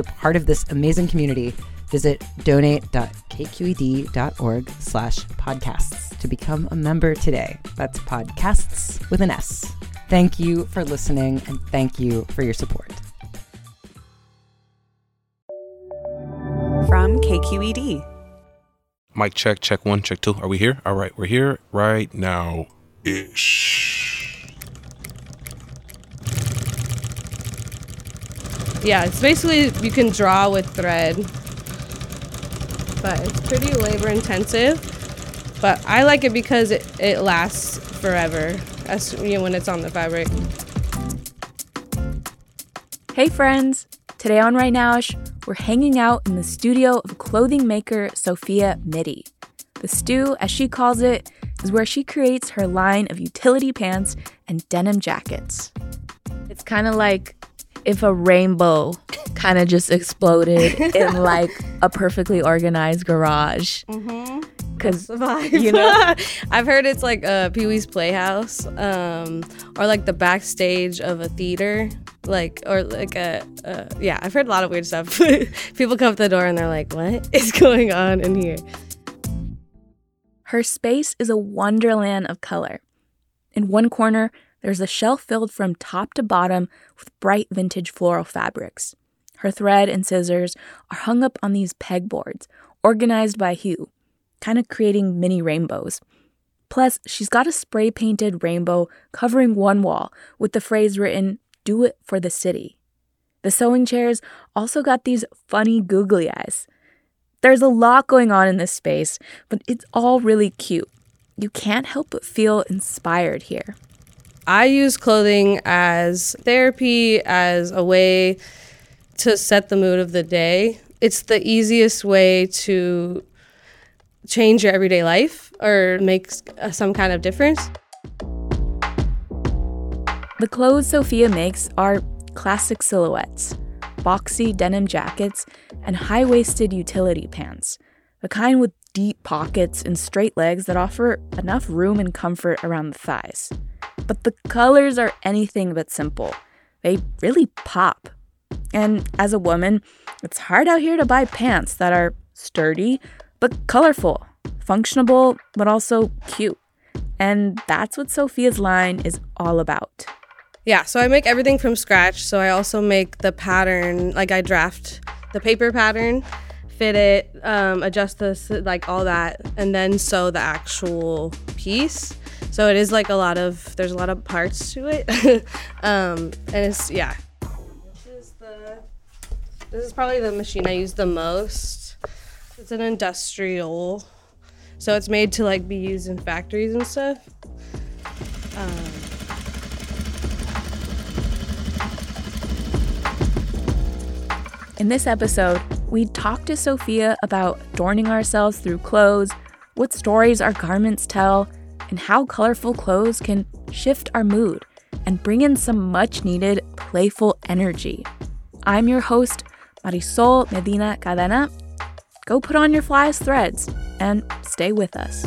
a part of this amazing community, visit donate.kqed.org slash podcasts to become a member today. That's podcasts with an S. Thank you for listening and thank you for your support. From KQED. Mic check, check one, check two. Are we here? All right, we're here right now. Ish. Yeah, it's basically you can draw with thread, but it's pretty labor intensive. But I like it because it, it lasts forever, as you know, when it's on the fabric. Hey friends! Today on Right Nowish, we're hanging out in the studio of clothing maker Sophia Mitty. The Stu, as she calls it, is where she creates her line of utility pants and denim jackets. It's kind of like if a rainbow kind of just exploded in like a perfectly organized garage. Because you know, I've heard it's like uh, Pee Wee's Playhouse, um, or like the backstage of a theater, like or like a uh, yeah. I've heard a lot of weird stuff. People come up the door and they're like, "What is going on in here?" Her space is a wonderland of color. In one corner, there's a shelf filled from top to bottom with bright vintage floral fabrics. Her thread and scissors are hung up on these pegboards, organized by hue, kind of creating mini rainbows. Plus, she's got a spray painted rainbow covering one wall with the phrase written, Do it for the city. The sewing chairs also got these funny googly eyes. There's a lot going on in this space, but it's all really cute. You can't help but feel inspired here. I use clothing as therapy, as a way to set the mood of the day. It's the easiest way to change your everyday life or make uh, some kind of difference. The clothes Sophia makes are classic silhouettes boxy denim jackets and high waisted utility pants, the kind with deep pockets and straight legs that offer enough room and comfort around the thighs. But the colors are anything but simple, they really pop. And as a woman, it's hard out here to buy pants that are sturdy but colorful, functional but also cute. And that's what Sophia's line is all about. Yeah, so I make everything from scratch. So I also make the pattern, like I draft the paper pattern, fit it, um, adjust this, like all that, and then sew the actual piece. So it is like a lot of, there's a lot of parts to it. um, and it's, yeah. This is the, this is probably the machine I use the most. It's an industrial. So it's made to like be used in factories and stuff. Um, In this episode, we talk to Sophia about adorning ourselves through clothes, what stories our garments tell, and how colorful clothes can shift our mood and bring in some much needed playful energy. I'm your host, Marisol Medina Cadena. Go put on your flyest threads and stay with us.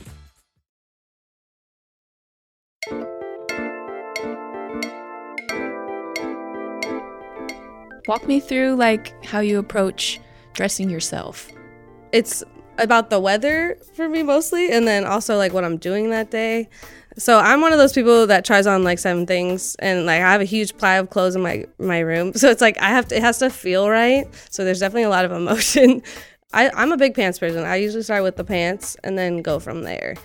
Walk me through like how you approach dressing yourself. It's about the weather for me mostly, and then also like what I'm doing that day. So I'm one of those people that tries on like seven things, and like I have a huge pile of clothes in my my room. So it's like I have to, it has to feel right. So there's definitely a lot of emotion. I, I'm a big pants person. I usually start with the pants and then go from there.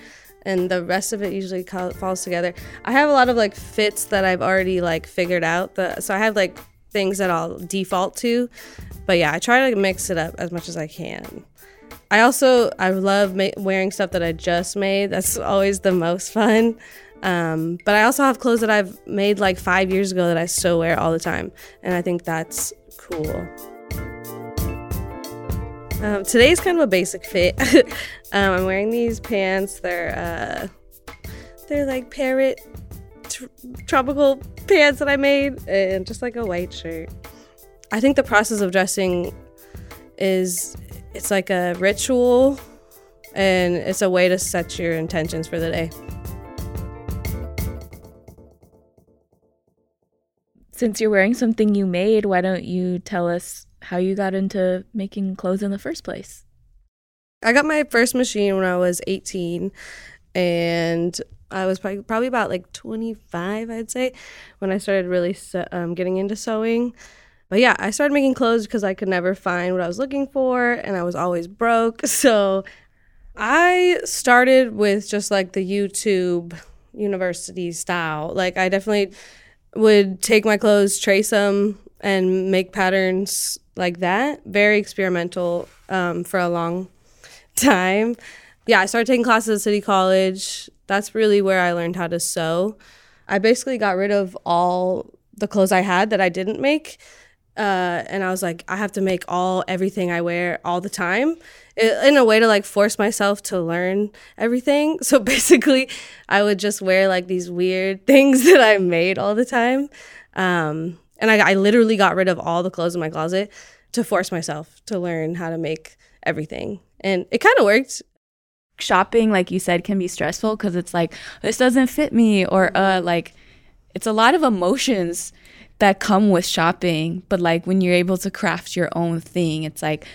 And the rest of it usually co- falls together. I have a lot of like fits that I've already like figured out. The so I have like things that I'll default to. But yeah, I try to mix it up as much as I can. I also I love ma- wearing stuff that I just made. That's always the most fun. Um, but I also have clothes that I've made like five years ago that I still wear all the time, and I think that's cool. Um, today's kind of a basic fit. um, I'm wearing these pants. They're uh, they're like parrot tr- tropical pants that I made, and just like a white shirt. I think the process of dressing is it's like a ritual, and it's a way to set your intentions for the day. Since you're wearing something you made, why don't you tell us how you got into making clothes in the first place? I got my first machine when I was 18, and I was probably, probably about like 25, I'd say, when I started really um, getting into sewing. But yeah, I started making clothes because I could never find what I was looking for, and I was always broke. So I started with just like the YouTube university style. Like, I definitely would take my clothes, trace them, and make patterns like that. Very experimental um, for a long time. Yeah, I started taking classes at City College. That's really where I learned how to sew. I basically got rid of all the clothes I had that I didn't make. Uh, and I was like, I have to make all everything I wear all the time i- in a way to like force myself to learn everything. So basically, I would just wear like these weird things that I made all the time. Um, and I, I literally got rid of all the clothes in my closet to force myself to learn how to make everything. And it kind of worked. Shopping, like you said, can be stressful because it's like, this doesn't fit me, or uh, like, it's a lot of emotions that come with shopping. But like, when you're able to craft your own thing, it's like,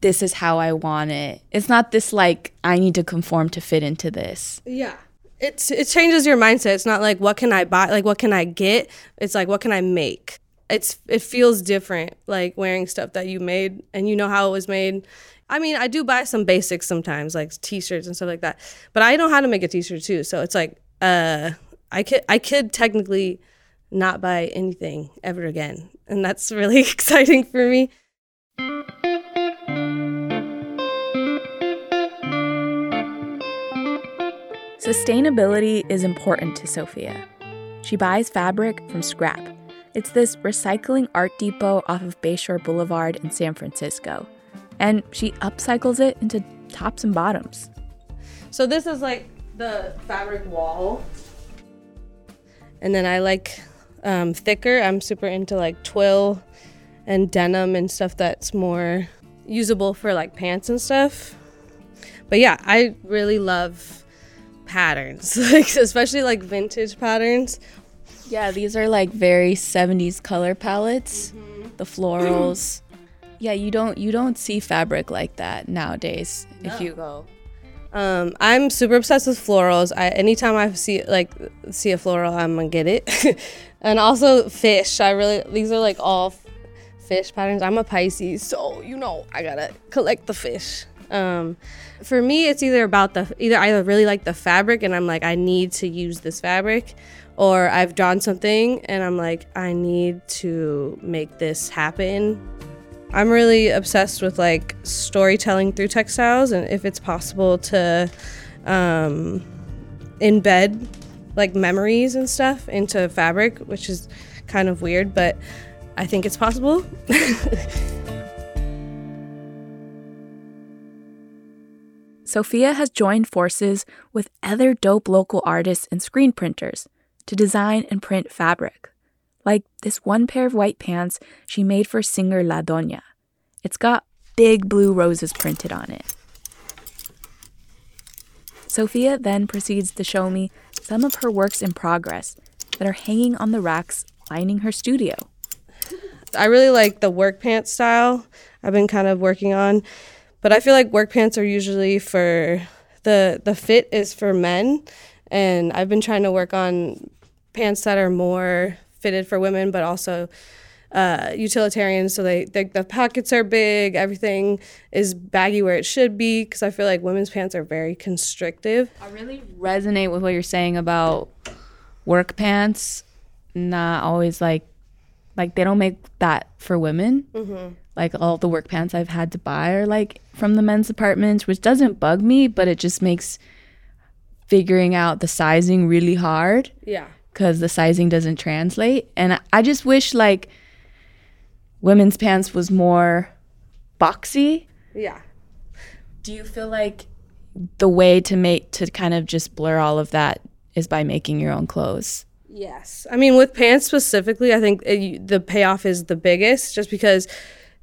this is how I want it. It's not this like, I need to conform to fit into this. Yeah. It's it changes your mindset. It's not like what can I buy, like what can I get? It's like what can I make? It's it feels different like wearing stuff that you made and you know how it was made. I mean, I do buy some basics sometimes like t-shirts and stuff like that. But I know how to make a t-shirt too. So it's like uh I could I could technically not buy anything ever again. And that's really exciting for me. Sustainability is important to Sophia. She buys fabric from scrap. It's this recycling art depot off of Bayshore Boulevard in San Francisco. And she upcycles it into tops and bottoms. So this is like the fabric wall. And then I like um, thicker. I'm super into like twill and denim and stuff that's more usable for like pants and stuff. But yeah, I really love patterns, like especially like vintage patterns. Yeah, these are like very 70s color palettes. The florals. Yeah, you don't you don't see fabric like that nowadays if you go. Um, I'm super obsessed with florals. I anytime I see like see a floral, I'm gonna get it. and also fish. I really these are like all fish patterns. I'm a Pisces, so you know I gotta collect the fish. Um, for me, it's either about the either I really like the fabric and I'm like I need to use this fabric, or I've drawn something and I'm like I need to make this happen. I'm really obsessed with like storytelling through textiles and if it's possible to um, embed like memories and stuff into fabric, which is kind of weird, but I think it's possible. Sophia has joined forces with other dope local artists and screen printers to design and print fabric, like this one pair of white pants she made for singer La Doña. It's got big blue roses printed on it. Sophia then proceeds to show me some of her works in progress that are hanging on the racks lining her studio. I really like the work pants style I've been kind of working on, but I feel like work pants are usually for the the fit is for men and I've been trying to work on pants that are more fitted for women but also uh, utilitarian. So they, they the pockets are big, everything is baggy where it should be. Because I feel like women's pants are very constrictive. I really resonate with what you're saying about work pants. Not always like like they don't make that for women. Mm-hmm. Like all the work pants I've had to buy are like from the men's department, which doesn't bug me, but it just makes figuring out the sizing really hard. Yeah. Because the sizing doesn't translate. And I just wish like women's pants was more boxy. Yeah. Do you feel like the way to make to kind of just blur all of that is by making your own clothes? Yes. I mean, with pants specifically, I think it, the payoff is the biggest just because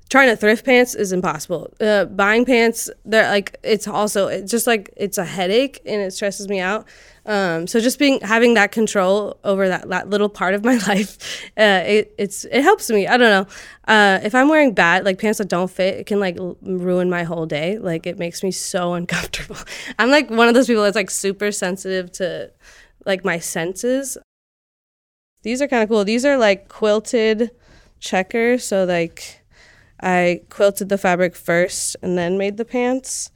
trying to thrift pants is impossible. Uh, buying pants, they're like it's also it's just like it's a headache and it stresses me out. Um, so just being having that control over that, that little part of my life, uh, it it's it helps me. I don't know. Uh, if I'm wearing bad like pants that don't fit, it can like l- ruin my whole day. Like it makes me so uncomfortable. I'm like one of those people that's like super sensitive to like my senses. These are kind of cool. These are like quilted checkers. So like I quilted the fabric first and then made the pants.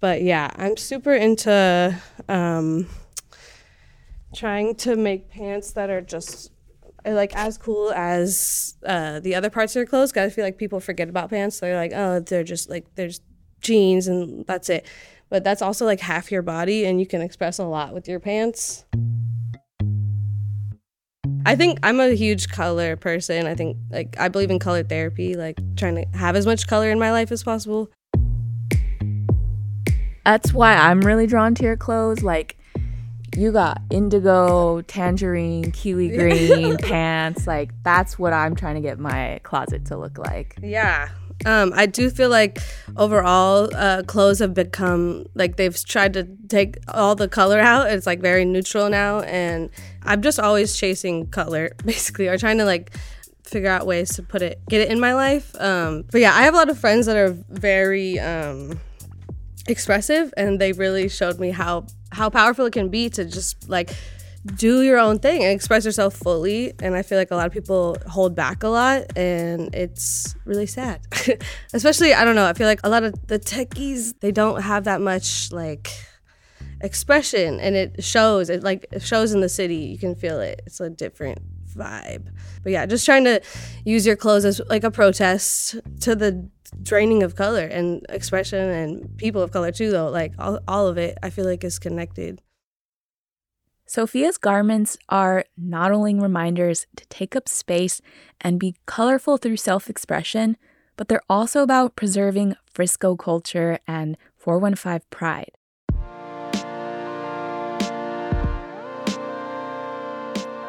But yeah, I'm super into um, trying to make pants that are just like as cool as uh, the other parts of your clothes. Cause I feel like people forget about pants. They're like, oh, they're just like there's jeans and that's it. But that's also like half your body, and you can express a lot with your pants. I think I'm a huge color person. I think like I believe in color therapy, like trying to have as much color in my life as possible. That's why I'm really drawn to your clothes. Like you got indigo, tangerine, kiwi green pants. Like that's what I'm trying to get my closet to look like. Yeah. Um, I do feel like overall uh, clothes have become like they've tried to take all the color out. It's like very neutral now, and I'm just always chasing color, basically, or trying to like figure out ways to put it, get it in my life. Um, but yeah, I have a lot of friends that are very um, expressive, and they really showed me how how powerful it can be to just like do your own thing and express yourself fully. And I feel like a lot of people hold back a lot, and it's really sad. Especially, I don't know, I feel like a lot of the techies, they don't have that much like expression and it shows it like it shows in the city you can feel it it's a different vibe but yeah just trying to use your clothes as like a protest to the draining of color and expression and people of color too though like all, all of it i feel like is connected Sophia's garments are not only reminders to take up space and be colorful through self expression, but they're also about preserving Frisco culture and 415 pride.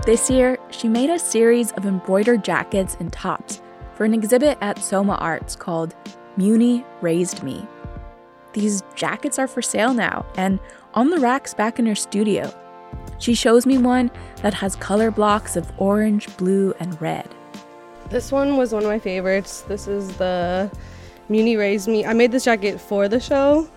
This year, she made a series of embroidered jackets and tops for an exhibit at SOMArts called Muni Raised Me. These jackets are for sale now and on the racks back in her studio. She shows me one that has color blocks of orange, blue, and red. This one was one of my favorites. This is the Muni Raised Me. I made this jacket for the show.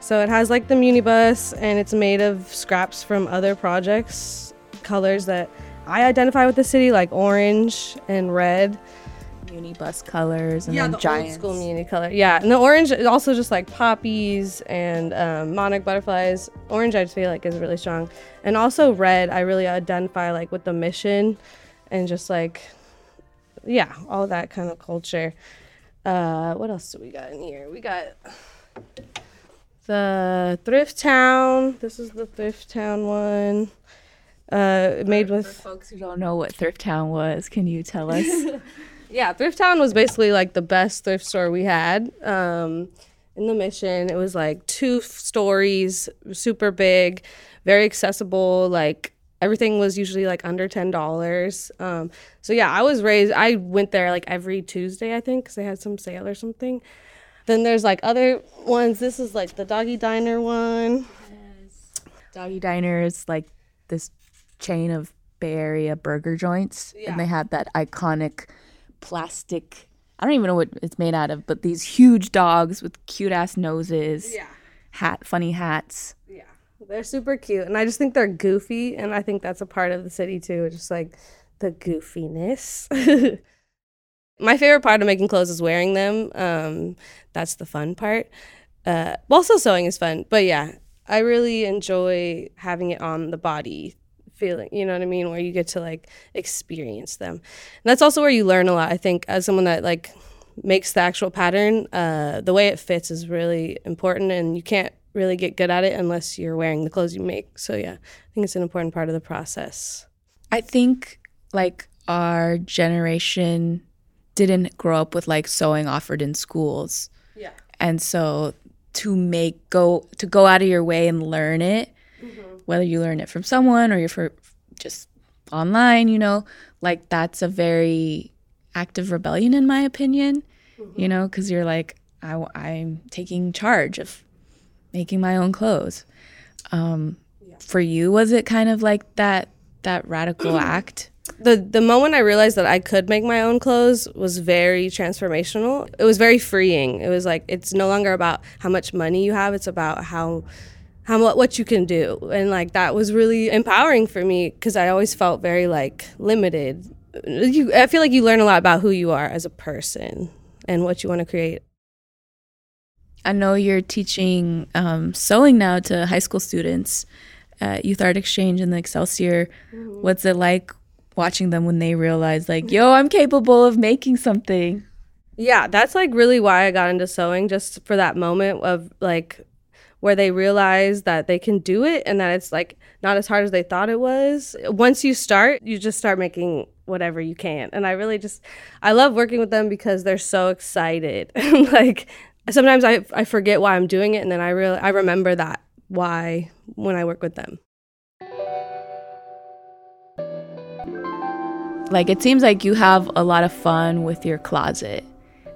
So it has like the Muni bus and it's made of scraps from other projects, colors that I identify with the city, like orange and red. Muni bus colors and yeah, then the giants. old school muni color. Yeah, and the orange is also just like poppies and um, monarch butterflies. Orange, I just feel like is really strong, and also red. I really identify like with the mission, and just like, yeah, all that kind of culture. Uh, what else do we got in here? We got the thrift town. This is the thrift town one. Uh, made with folks who don't know what Thrift Town was, can you tell us? yeah, Thrift Town was basically like the best thrift store we had um, in the mission. It was like two stories, super big, very accessible. Like everything was usually like under ten dollars. Um, so yeah, I was raised. I went there like every Tuesday, I think, because they had some sale or something. Then there's like other ones. This is like the Doggy Diner one. Yes. Doggy Diner is like this chain of Bay Area burger joints, Yeah. and they had that iconic plastic. I don't even know what it's made out of, but these huge dogs with cute ass noses, Yeah. hat, funny hats. Yeah, they're super cute, and I just think they're goofy, and I think that's a part of the city too, just like the goofiness. My favorite part of making clothes is wearing them. Um, that's the fun part. Uh, also, sewing is fun, but yeah, I really enjoy having it on the body feeling. You know what I mean? Where you get to like experience them. And that's also where you learn a lot. I think as someone that like makes the actual pattern, uh, the way it fits is really important, and you can't really get good at it unless you're wearing the clothes you make. So yeah, I think it's an important part of the process. I think like our generation didn't grow up with like sewing offered in schools. Yeah. And so to make go to go out of your way and learn it, whether you learn it from someone or you're for just online, you know, like that's a very active rebellion in my opinion. You know, because you're like, I, I'm taking charge of making my own clothes. Um, For you, was it kind of like that that radical act? the the moment I realized that I could make my own clothes was very transformational. It was very freeing. It was like it's no longer about how much money you have; it's about how how what you can do, and like that was really empowering for me because I always felt very like limited. You, I feel like you learn a lot about who you are as a person and what you want to create. I know you're teaching um, sewing now to high school students at Youth Art Exchange in the Excelsior. What's it like watching them when they realize, like, yo, I'm capable of making something? Yeah, that's like really why I got into sewing, just for that moment of like where they realize that they can do it and that it's like not as hard as they thought it was. Once you start, you just start making whatever you can. And I really just I love working with them because they're so excited. like sometimes I I forget why I'm doing it and then I really I remember that why when I work with them. Like, it seems like you have a lot of fun with your closet.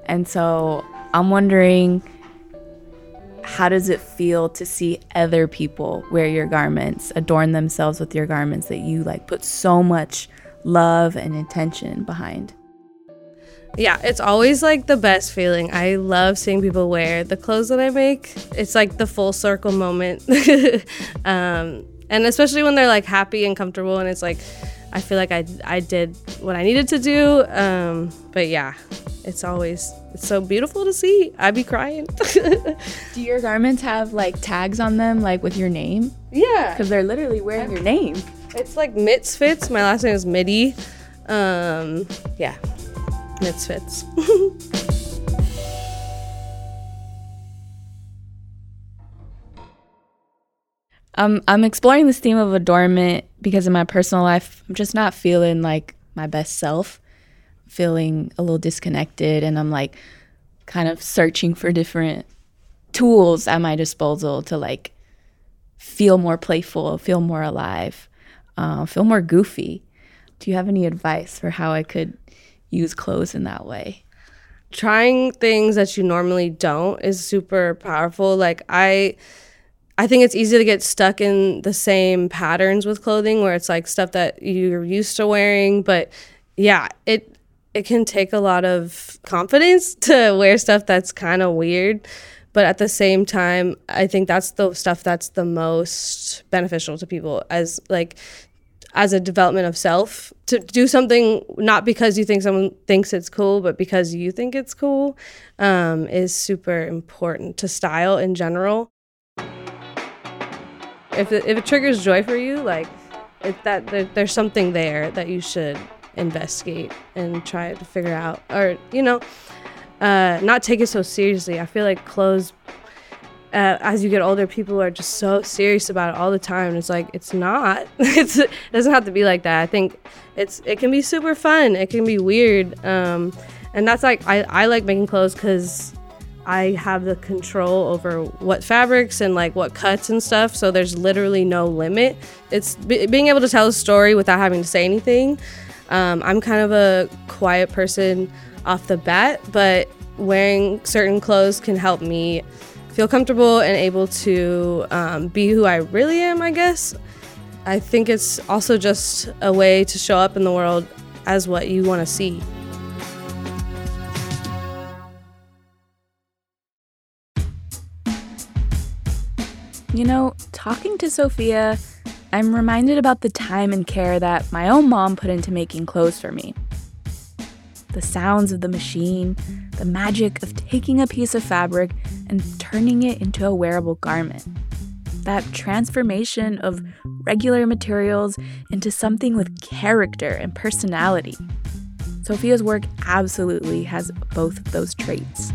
And so I'm wondering, how does it feel to see other people wear your garments, adorn themselves with your garments that you like put so much love and intention behind? Yeah, it's always like the best feeling. I love seeing people wear the clothes that I make. It's like the full circle moment. um, and especially when they're like happy and comfortable and it's like I feel like I, I did what I needed to do. Um, but yeah, it's always it's so beautiful to see. I'd be crying. Do your garments have like tags on them, like with your name? yeah. Because they're literally wearing your name. It's like Mitz Fits. My last name is Mitty. Um, yeah, Mitz I'm exploring this theme of adornment because in my personal life, I'm just not feeling like my best self, feeling a little disconnected, and I'm like kind of searching for different tools at my disposal to like feel more playful, feel more alive, uh, feel more goofy. Do you have any advice for how I could use clothes in that way? trying things that you normally don't is super powerful. Like I I think it's easy to get stuck in the same patterns with clothing where it's like stuff that you're used to wearing, but yeah, it it can take a lot of confidence to wear stuff that's kind of weird. But at the same time, I think that's the stuff that's the most beneficial to people as like as a development of self to do something not because you think someone thinks it's cool but because you think it's cool um, is super important to style in general if it, if it triggers joy for you like it, that there, there's something there that you should investigate and try to figure out or you know uh, not take it so seriously i feel like clothes uh, as you get older, people are just so serious about it all the time. It's like it's not. it's it doesn't have to be like that. I think it's it can be super fun. It can be weird, um, and that's like I I like making clothes because I have the control over what fabrics and like what cuts and stuff. So there's literally no limit. It's being able to tell a story without having to say anything. Um, I'm kind of a quiet person off the bat, but wearing certain clothes can help me feel comfortable and able to um, be who I really am, I guess. I think it's also just a way to show up in the world as what you want to see. You know, talking to Sophia, I'm reminded about the time and care that my own mom put into making clothes for me the sounds of the machine, the magic of taking a piece of fabric and turning it into a wearable garment. That transformation of regular materials into something with character and personality. Sophia's work absolutely has both of those traits.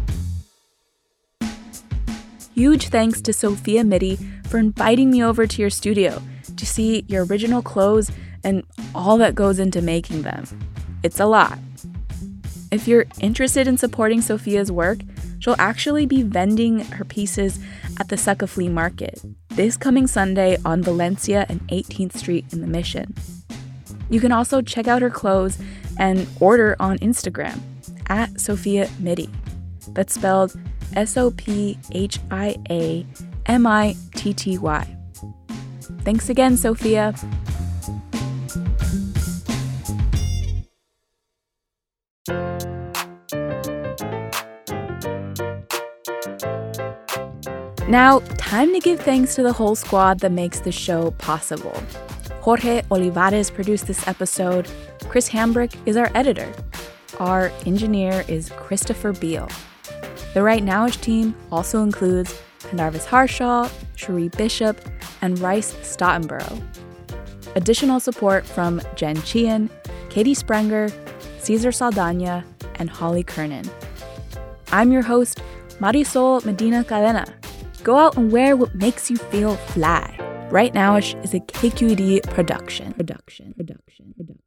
Huge thanks to Sophia Mitty for inviting me over to your studio to see your original clothes and all that goes into making them. It's a lot. If you're interested in supporting Sophia's work, she'll actually be vending her pieces at the Succa Flea Market this coming Sunday on Valencia and 18th Street in the Mission. You can also check out her clothes and order on Instagram at Sophia Mitty. That's spelled S O P H I A M I T T Y. Thanks again, Sophia. Now, time to give thanks to the whole squad that makes the show possible. Jorge Olivares produced this episode. Chris Hambrick is our editor. Our engineer is Christopher Beal. The Right Nowish team also includes Pendarvis Harshaw, Cherie Bishop, and Rice Stottenborough. Additional support from Jen Chien, Katie Sprenger, Cesar Saldana, and Holly Kernan. I'm your host, Marisol Medina Cadena. Go out and wear what makes you feel fly. Right Nowish is a KQED production. Production. Production. Production.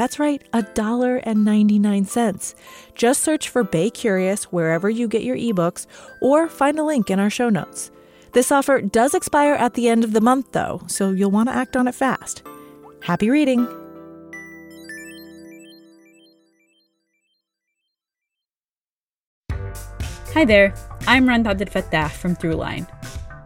That's right, $1.99. Just search for Bay Curious wherever you get your ebooks or find a link in our show notes. This offer does expire at the end of the month, though, so you'll want to act on it fast. Happy reading! Hi there, I'm Rund Abdelfatah from Throughline.